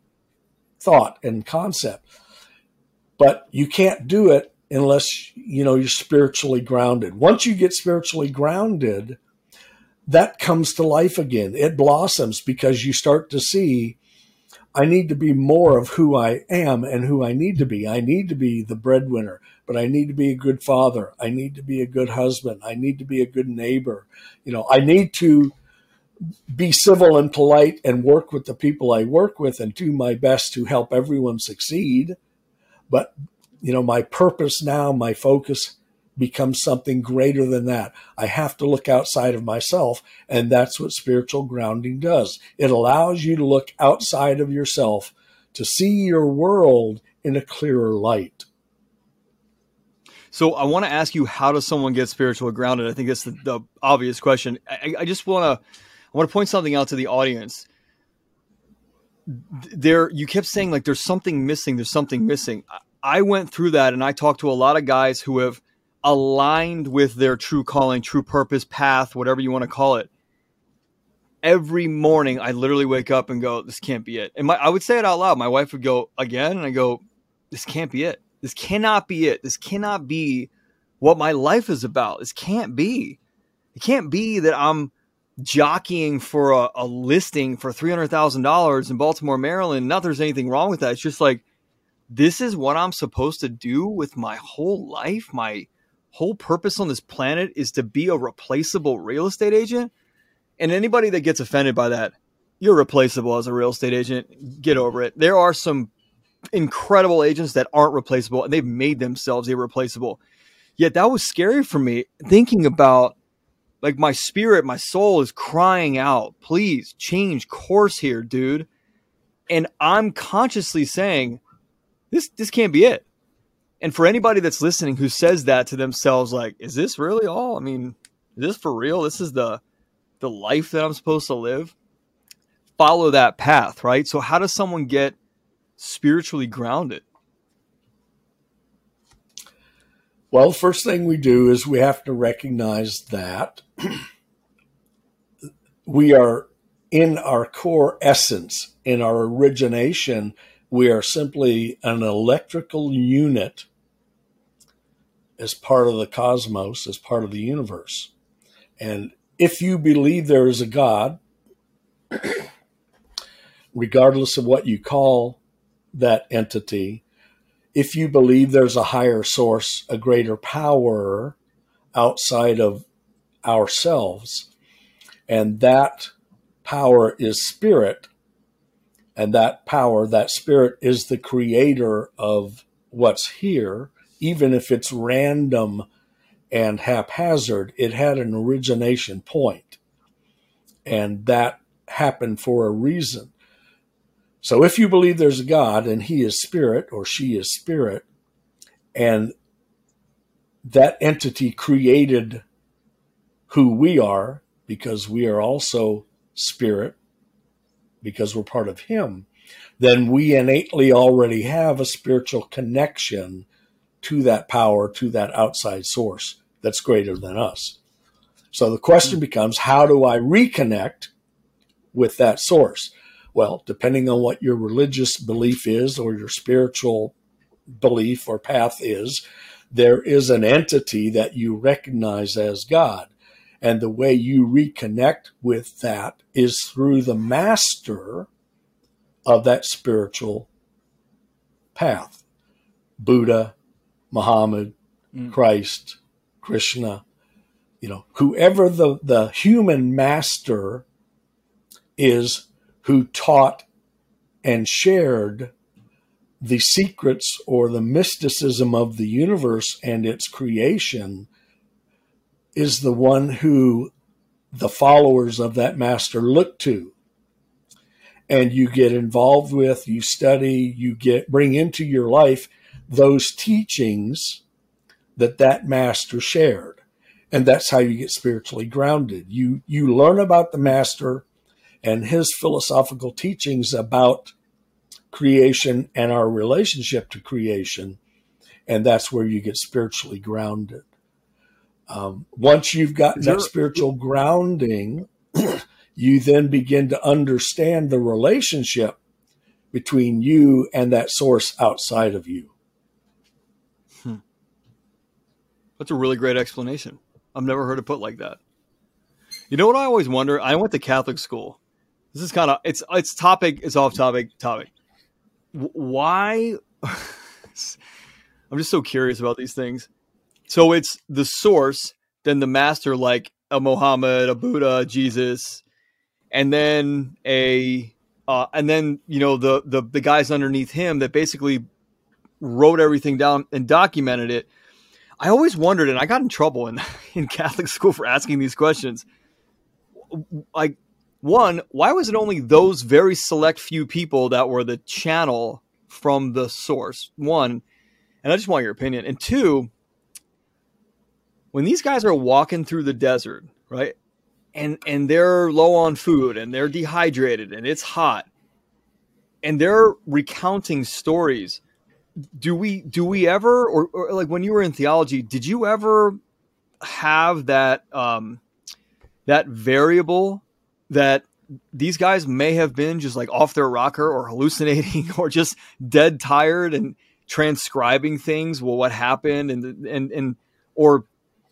Speaker 1: thought and concept. But you can't do it unless you know you're spiritually grounded. Once you get spiritually grounded, that comes to life again. It blossoms because you start to see I need to be more of who I am and who I need to be. I need to be the breadwinner, but I need to be a good father. I need to be a good husband. I need to be a good neighbor. You know, I need to be civil and polite and work with the people I work with and do my best to help everyone succeed. But, you know, my purpose now, my focus becomes something greater than that. I have to look outside of myself. And that's what spiritual grounding does. It allows you to look outside of yourself to see your world in a clearer light.
Speaker 2: So I want to ask you, how does someone get spiritually grounded? I think that's the, the obvious question. I, I just want to, I want to point something out to the audience. There, you kept saying like there's something missing. There's something missing. I went through that, and I talked to a lot of guys who have aligned with their true calling, true purpose, path, whatever you want to call it. Every morning, I literally wake up and go, "This can't be it." And my, I would say it out loud. My wife would go again, and I go, "This can't be it. This cannot be it. This cannot be what my life is about. This can't be. It can't be that I'm." jockeying for a, a listing for $300,000 in Baltimore, Maryland. Not there's anything wrong with that. It's just like, this is what I'm supposed to do with my whole life, my whole purpose on this planet is to be a replaceable real estate agent. And anybody that gets offended by that, you're replaceable as a real estate agent. Get over it. There are some incredible agents that aren't replaceable and they've made themselves irreplaceable. Yet that was scary for me thinking about like my spirit, my soul is crying out, please change course here, dude. And I'm consciously saying, this this can't be it. And for anybody that's listening who says that to themselves, like, is this really all? I mean, is this for real? This is the the life that I'm supposed to live? Follow that path, right? So how does someone get spiritually grounded?
Speaker 1: Well, first thing we do is we have to recognize that we are in our core essence, in our origination, we are simply an electrical unit as part of the cosmos, as part of the universe. And if you believe there is a God, regardless of what you call that entity, if you believe there's a higher source, a greater power outside of ourselves, and that power is spirit, and that power, that spirit is the creator of what's here, even if it's random and haphazard, it had an origination point. And that happened for a reason. So if you believe there's a God and he is spirit or she is spirit, and that entity created who we are because we are also spirit, because we're part of him, then we innately already have a spiritual connection to that power, to that outside source that's greater than us. So the question hmm. becomes how do I reconnect with that source? Well, depending on what your religious belief is or your spiritual belief or path is, there is an entity that you recognize as God. And the way you reconnect with that is through the master of that spiritual path Buddha, Muhammad, mm. Christ, Krishna, you know, whoever the, the human master is who taught and shared the secrets or the mysticism of the universe and its creation is the one who the followers of that master look to and you get involved with you study you get bring into your life those teachings that that master shared. And that's how you get spiritually grounded. You, you learn about the master and his philosophical teachings about creation and our relationship to creation. And that's where you get spiritually grounded. Um, once you've gotten that spiritual grounding, you then begin to understand the relationship between you and that source outside of you.
Speaker 2: That's a really great explanation. I've never heard it put like that. You know what I always wonder? I went to Catholic school. This is kind of it's it's topic it's off topic topic. Why? I'm just so curious about these things. So it's the source, then the master, like a Muhammad, a Buddha, Jesus, and then a uh, and then you know the the the guys underneath him that basically wrote everything down and documented it. I always wondered, and I got in trouble in in Catholic school for asking these questions. Like, one, why was it only those very select few people that were the channel from the source? One, and I just want your opinion. And two, when these guys are walking through the desert, right? And and they're low on food and they're dehydrated and it's hot. And they're recounting stories. Do we do we ever or, or like when you were in theology, did you ever have that um that variable that these guys may have been just like off their rocker or hallucinating or just dead tired and transcribing things well what happened and and and or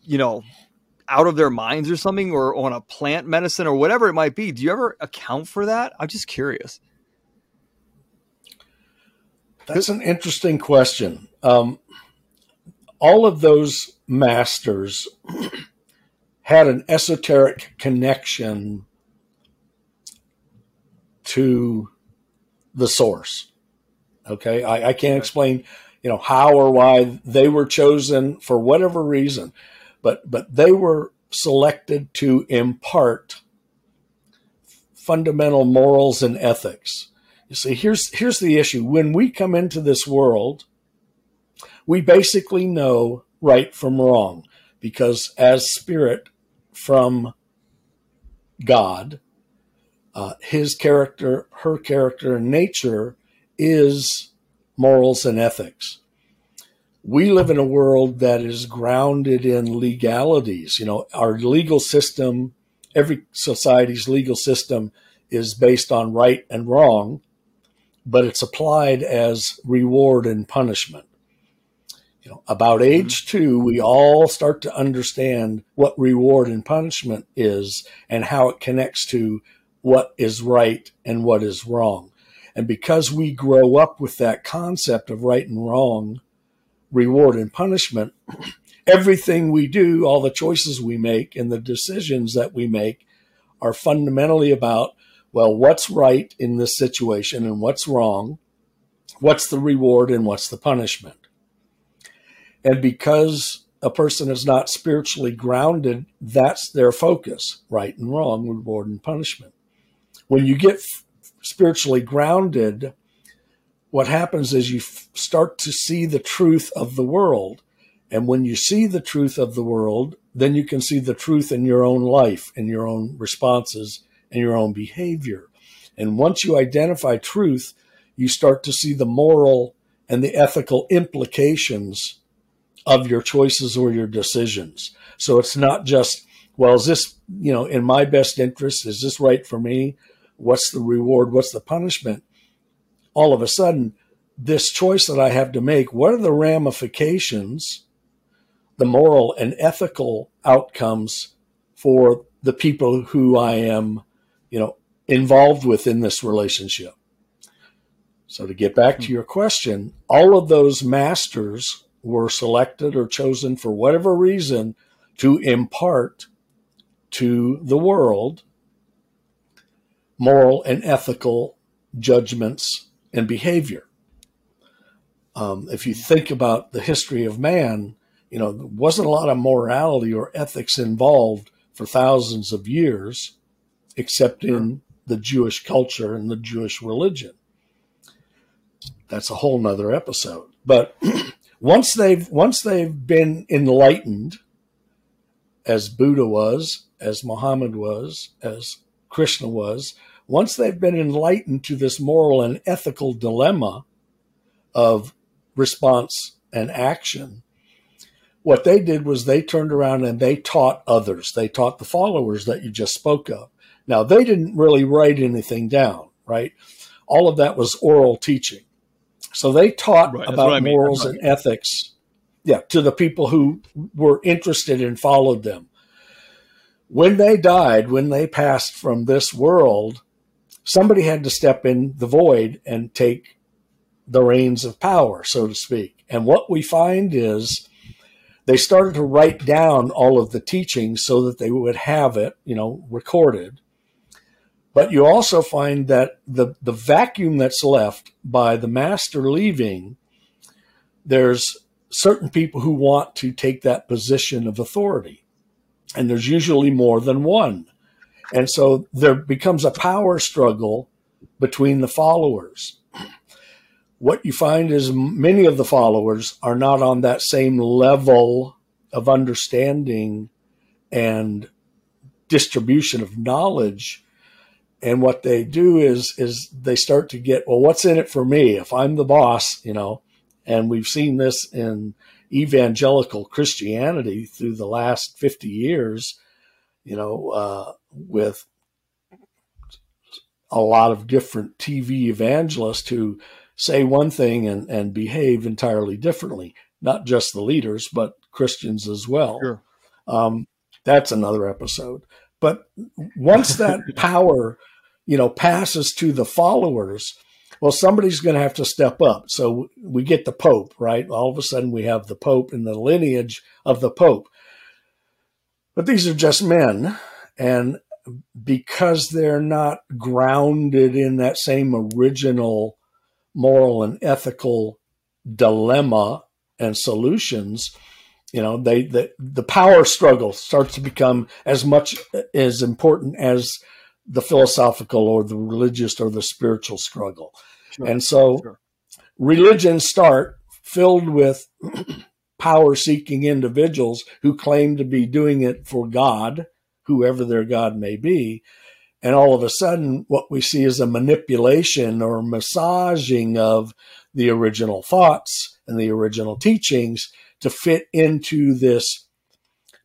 Speaker 2: you know out of their minds or something or on a plant medicine or whatever it might be do you ever account for that? I'm just curious.
Speaker 1: That's an interesting question. Um, all of those masters had an esoteric connection to the source Okay, I, I can't explain, you know, how or why they were chosen for whatever reason, but but they were selected to impart fundamental morals and ethics. You see, here's here's the issue. When we come into this world, we basically know right from wrong because as spirit from God, uh, his character, her character, and nature is morals and ethics. We live in a world that is grounded in legalities. You know, our legal system, every society's legal system is based on right and wrong, but it's applied as reward and punishment. You know, about mm-hmm. age two, we all start to understand what reward and punishment is and how it connects to what is right and what is wrong. And because we grow up with that concept of right and wrong, reward and punishment, everything we do, all the choices we make, and the decisions that we make are fundamentally about, well, what's right in this situation and what's wrong, what's the reward and what's the punishment. And because a person is not spiritually grounded, that's their focus right and wrong, reward and punishment. When you get spiritually grounded, what happens is you f- start to see the truth of the world. And when you see the truth of the world, then you can see the truth in your own life, in your own responses, and your own behavior. And once you identify truth, you start to see the moral and the ethical implications of your choices or your decisions. So it's not just, well, is this, you know, in my best interest? Is this right for me? what's the reward, what's the punishment, all of a sudden, this choice that I have to make, what are the ramifications, the moral and ethical outcomes for the people who I am, you know, involved with in this relationship? So to get back to your question, all of those masters were selected or chosen for whatever reason to impart to the world moral and ethical judgments and behavior. Um, if you think about the history of man, you know, there wasn't a lot of morality or ethics involved for thousands of years, except in the Jewish culture and the Jewish religion. That's a whole nother episode. But once they've once they've been enlightened, as Buddha was, as Muhammad was, as Krishna was, once they've been enlightened to this moral and ethical dilemma of response and action, what they did was they turned around and they taught others. They taught the followers that you just spoke of. Now, they didn't really write anything down, right? All of that was oral teaching. So they taught right, about I mean. morals right. and ethics, yeah, to the people who were interested and followed them when they died, when they passed from this world, somebody had to step in the void and take the reins of power, so to speak. And what we find is they started to write down all of the teachings so that they would have it, you know, recorded. But you also find that the, the vacuum that's left by the master leaving, there's certain people who want to take that position of authority. And there's usually more than one. And so there becomes a power struggle between the followers. What you find is many of the followers are not on that same level of understanding and distribution of knowledge. And what they do is is they start to get, well, what's in it for me if I'm the boss, you know? And we've seen this in evangelical Christianity through the last 50 years, you know, uh, with a lot of different TV evangelists who say one thing and, and behave entirely differently, not just the leaders, but Christians as well. Sure. Um, that's another episode. But once that power, you know, passes to the followers, well, somebody's going to have to step up. So we get the Pope, right? All of a sudden we have the Pope and the lineage of the Pope. But these are just men. And because they're not grounded in that same original moral and ethical dilemma and solutions, you know, they the, the power struggle starts to become as much as important as the philosophical or the religious or the spiritual struggle. Sure. And so sure. religions start filled with power seeking individuals who claim to be doing it for God whoever their God may be. And all of a sudden, what we see is a manipulation or massaging of the original thoughts and the original teachings to fit into this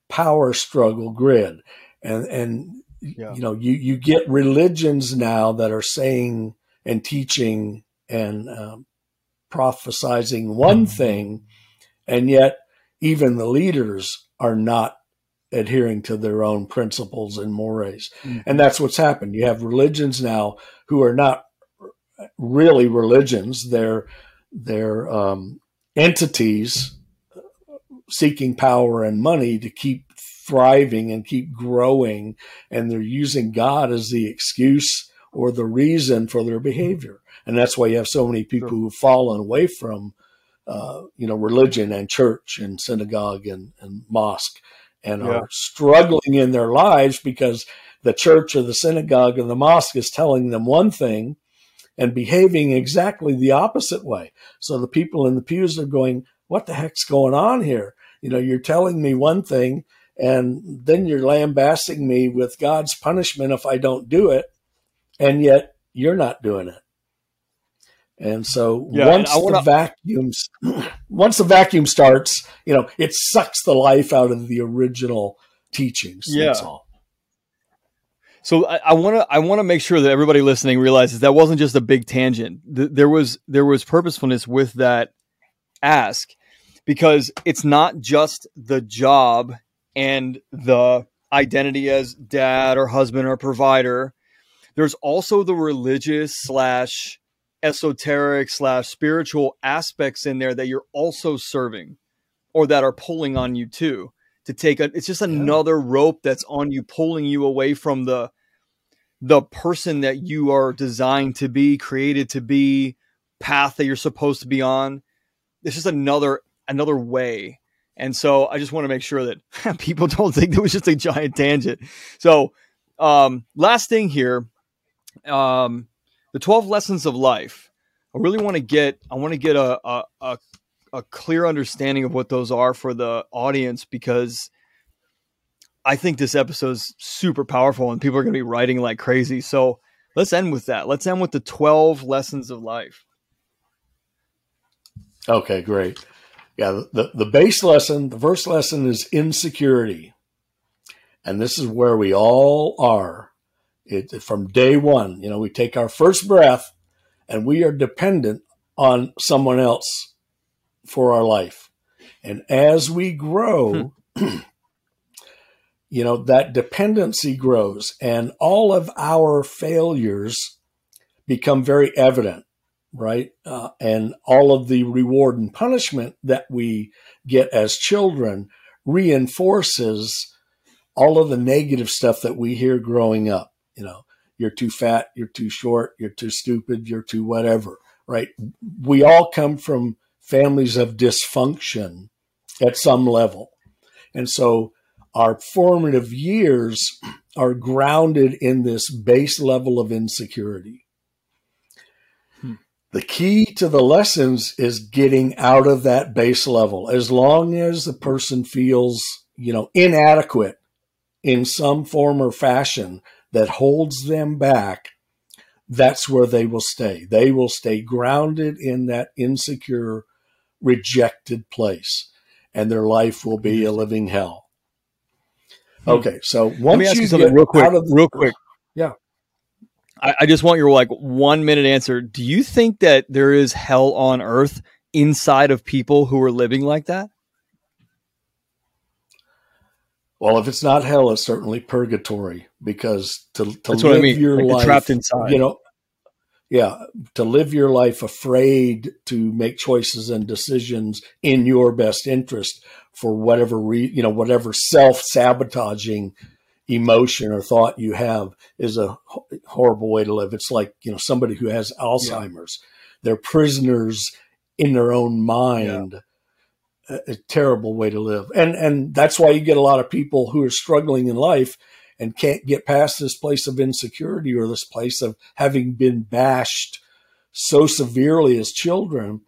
Speaker 1: power struggle grid. And, and yeah. you know, you, you get religions now that are saying and teaching and um, prophesizing one mm-hmm. thing, and yet even the leaders are not adhering to their own principles and mores. Mm-hmm. And that's what's happened. You have religions now who are not really religions. They're, they're um, entities seeking power and money to keep thriving and keep growing. And they're using God as the excuse or the reason for their behavior. And that's why you have so many people sure. who've fallen away from, uh, you know, religion and church and synagogue and, and mosque and yeah. are struggling in their lives because the church or the synagogue or the mosque is telling them one thing and behaving exactly the opposite way. So the people in the pews are going, What the heck's going on here? You know, you're telling me one thing and then you're lambasting me with God's punishment if I don't do it. And yet you're not doing it. And so yeah, once and wanna... the vacuums, once the vacuum starts, you know, it sucks the life out of the original teachings. Yeah. That's all.
Speaker 2: So I want to I want to make sure that everybody listening realizes that wasn't just a big tangent. There was there was purposefulness with that ask because it's not just the job and the identity as dad or husband or provider. There's also the religious slash esoteric slash spiritual aspects in there that you're also serving or that are pulling on you too to take a it's just another yeah. rope that's on you pulling you away from the the person that you are designed to be created to be path that you're supposed to be on. It's just another another way. And so i just want to make sure that people don't think it was just a giant tangent. So um last thing here um the 12 lessons of life. I really want to get I want to get a, a, a a clear understanding of what those are for the audience because I think this episode is super powerful and people are going to be writing like crazy. So let's end with that. Let's end with the 12 lessons of life.
Speaker 1: Okay, great. Yeah, the, the base lesson, the first lesson is insecurity. And this is where we all are it, from day one, you know, we take our first breath and we are dependent on someone else for our life. And as we grow, hmm. you know, that dependency grows and all of our failures become very evident, right? Uh, and all of the reward and punishment that we get as children reinforces all of the negative stuff that we hear growing up. You know, you're too fat, you're too short, you're too stupid, you're too whatever, right? We all come from families of dysfunction at some level. And so our formative years are grounded in this base level of insecurity. Hmm. The key to the lessons is getting out of that base level. As long as the person feels, you know, inadequate in some form or fashion that holds them back, that's where they will stay. They will stay grounded in that insecure, rejected place, and their life will be a living hell. Hmm. Okay, so once you, you get
Speaker 2: real quick,
Speaker 1: out of
Speaker 2: the, real quick,
Speaker 1: yeah.
Speaker 2: I, I just want your like one minute answer. Do you think that there is hell on earth inside of people who are living like that?
Speaker 1: Well, if it's not hell, it's certainly purgatory because to, to
Speaker 2: That's
Speaker 1: live
Speaker 2: I mean.
Speaker 1: your
Speaker 2: like
Speaker 1: life
Speaker 2: trapped inside,
Speaker 1: you know, yeah, to live your life afraid to make choices and decisions in your best interest for whatever re, you know, whatever self sabotaging emotion or thought you have is a horrible way to live. It's like, you know, somebody who has Alzheimer's. Yeah. They're prisoners in their own mind. Yeah. A, terrible way to live. And and that's why you get a lot of people who are struggling in life and can't get past this place of insecurity or this place of having been bashed so severely as children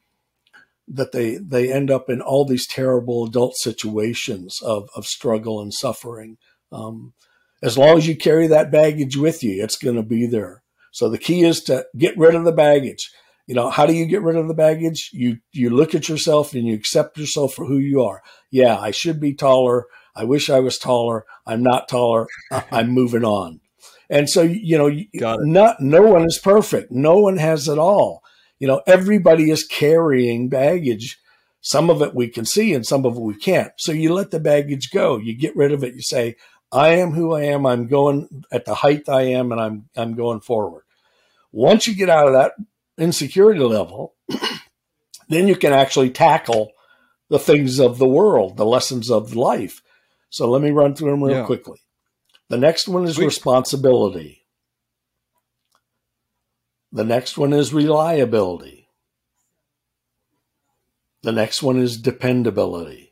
Speaker 1: that they they end up in all these terrible adult situations of of struggle and suffering. Um, as long as you carry that baggage with you, it's going to be there. So the key is to get rid of the baggage. You know, how do you get rid of the baggage? You you look at yourself and you accept yourself for who you are. Yeah, I should be taller. I wish I was taller. I'm not taller. I'm moving on. And so, you know, not, no one is perfect. No one has it all. You know, everybody is carrying baggage. Some of it we can see and some of it we can't. So you let the baggage go. You get rid of it. You say, I am who I am. I'm going at the height I am and I'm, I'm going forward. Once you get out of that insecurity level, then you can actually tackle the things of the world, the lessons of life. So let me run through them real yeah. quickly. The next one is Sweet. responsibility. The next one is reliability. The next one is dependability.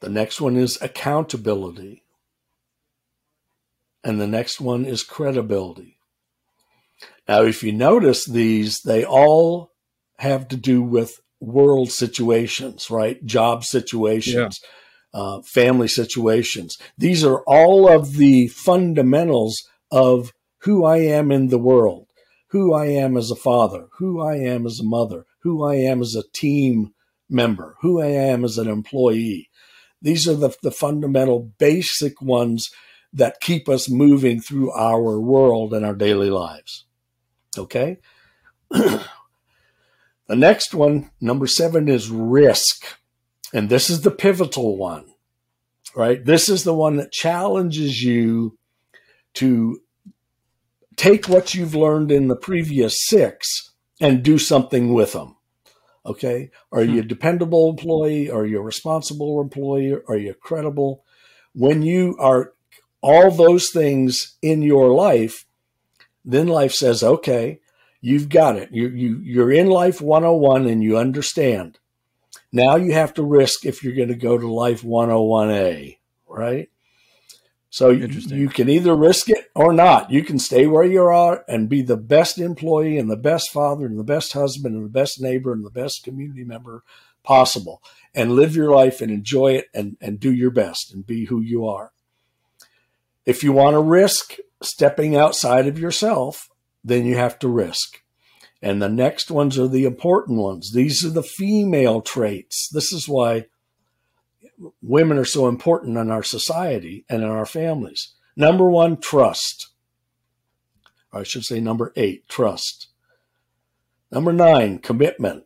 Speaker 1: The next one is accountability. And the next one is credibility. Now, if you notice these, they all have to do with world situations, right? Job situations, yeah. uh, family situations. These are all of the fundamentals of who I am in the world, who I am as a father, who I am as a mother, who I am as a team member, who I am as an employee. These are the, the fundamental basic ones that keep us moving through our world and our daily lives. Okay? The next one, number seven, is risk. And this is the pivotal one, right? This is the one that challenges you to take what you've learned in the previous six and do something with them. Okay. Are you a hmm. dependable employee? Are you a responsible employee? Are you credible? When you are all those things in your life, then life says, okay, You've got it. You, you, you're in life 101 and you understand. Now you have to risk if you're going to go to life 101A, right? So you can either risk it or not. You can stay where you are and be the best employee and the best father and the best husband and the best neighbor and the best community member possible and live your life and enjoy it and, and do your best and be who you are. If you want to risk stepping outside of yourself then you have to risk. And the next ones are the important ones. These are the female traits. This is why women are so important in our society and in our families. Number one, trust. Or I should say number eight, trust. Number nine, commitment.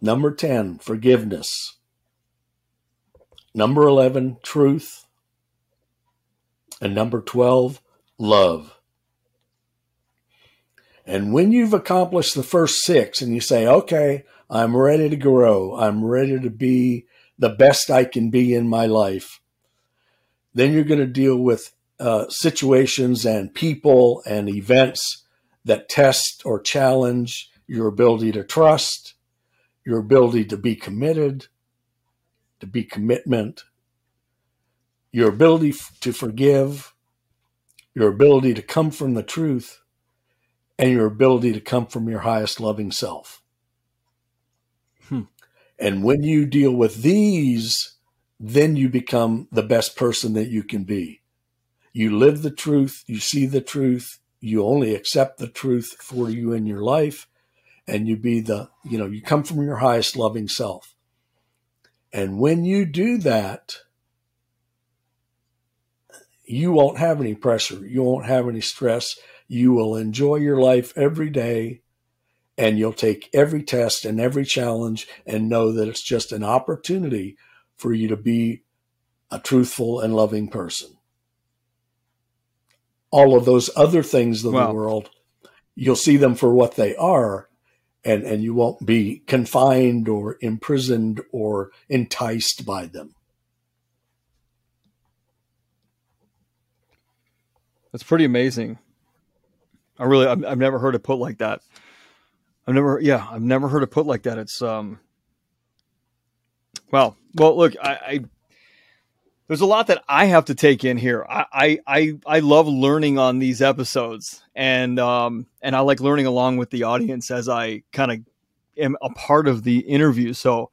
Speaker 1: Number 10, forgiveness. number 11, truth. And number 12, love. And when you've accomplished the first six and you say, okay, I'm ready to grow, I'm ready to be the best I can be in my life, then you're going to deal with uh, situations and people and events that test or challenge your ability to trust, your ability to be committed, to be commitment, your ability to forgive, your ability to come from the truth, and your ability to come from your highest loving self. Hmm. And when you deal with these, then you become the best person that you can be. You live the truth, you see the truth, you only accept the truth for you in your life, and you be the, you know, you come from your highest loving self. And when you do that, you won't have any pressure. You won't have any stress. You will enjoy your life every day and you'll take every test and every challenge and know that it's just an opportunity for you to be a truthful and loving person. All of those other things in wow. the world, you'll see them for what they are and, and you won't be confined or imprisoned or enticed by them.
Speaker 2: That's pretty amazing. I really, I've, I've, never heard it put like that. I've never, yeah, I've never heard it put like that. It's, um, well, well, look, I, I there's a lot that I have to take in here. I, I, I love learning on these episodes and, um, and I like learning along with the audience as I kind of am a part of the interview. So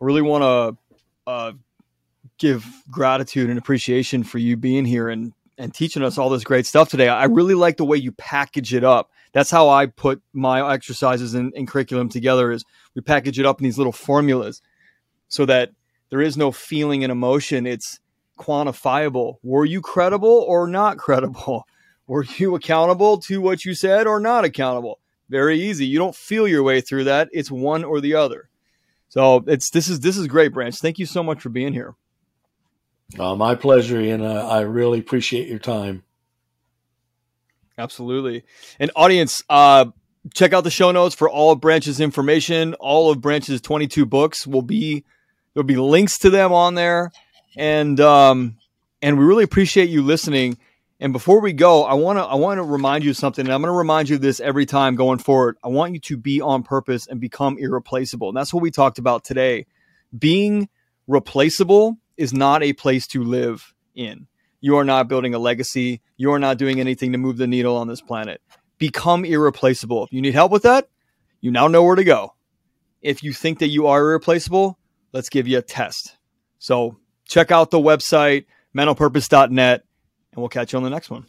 Speaker 2: I really want to, uh, give gratitude and appreciation for you being here and and teaching us all this great stuff today. I really like the way you package it up. That's how I put my exercises and, and curriculum together is we package it up in these little formulas so that there is no feeling and emotion. It's quantifiable. Were you credible or not credible? Were you accountable to what you said or not accountable? Very easy. You don't feel your way through that. It's one or the other. So it's this is this is great, Branch. Thank you so much for being here.
Speaker 1: Uh, my pleasure, and uh, I really appreciate your time.
Speaker 2: Absolutely. And audience, uh, check out the show notes for all of Branch's information. All of Branch's 22 books will be, there'll be links to them on there. And, um, and we really appreciate you listening. And before we go, I want to, I want to remind you something. And I'm going to remind you this every time going forward. I want you to be on purpose and become irreplaceable. And that's what we talked about today. Being replaceable is not a place to live in. You are not building a legacy. You are not doing anything to move the needle on this planet. Become irreplaceable. If you need help with that, you now know where to go. If you think that you are irreplaceable, let's give you a test. So check out the website, menonpurpose.net, and we'll catch you on the next one.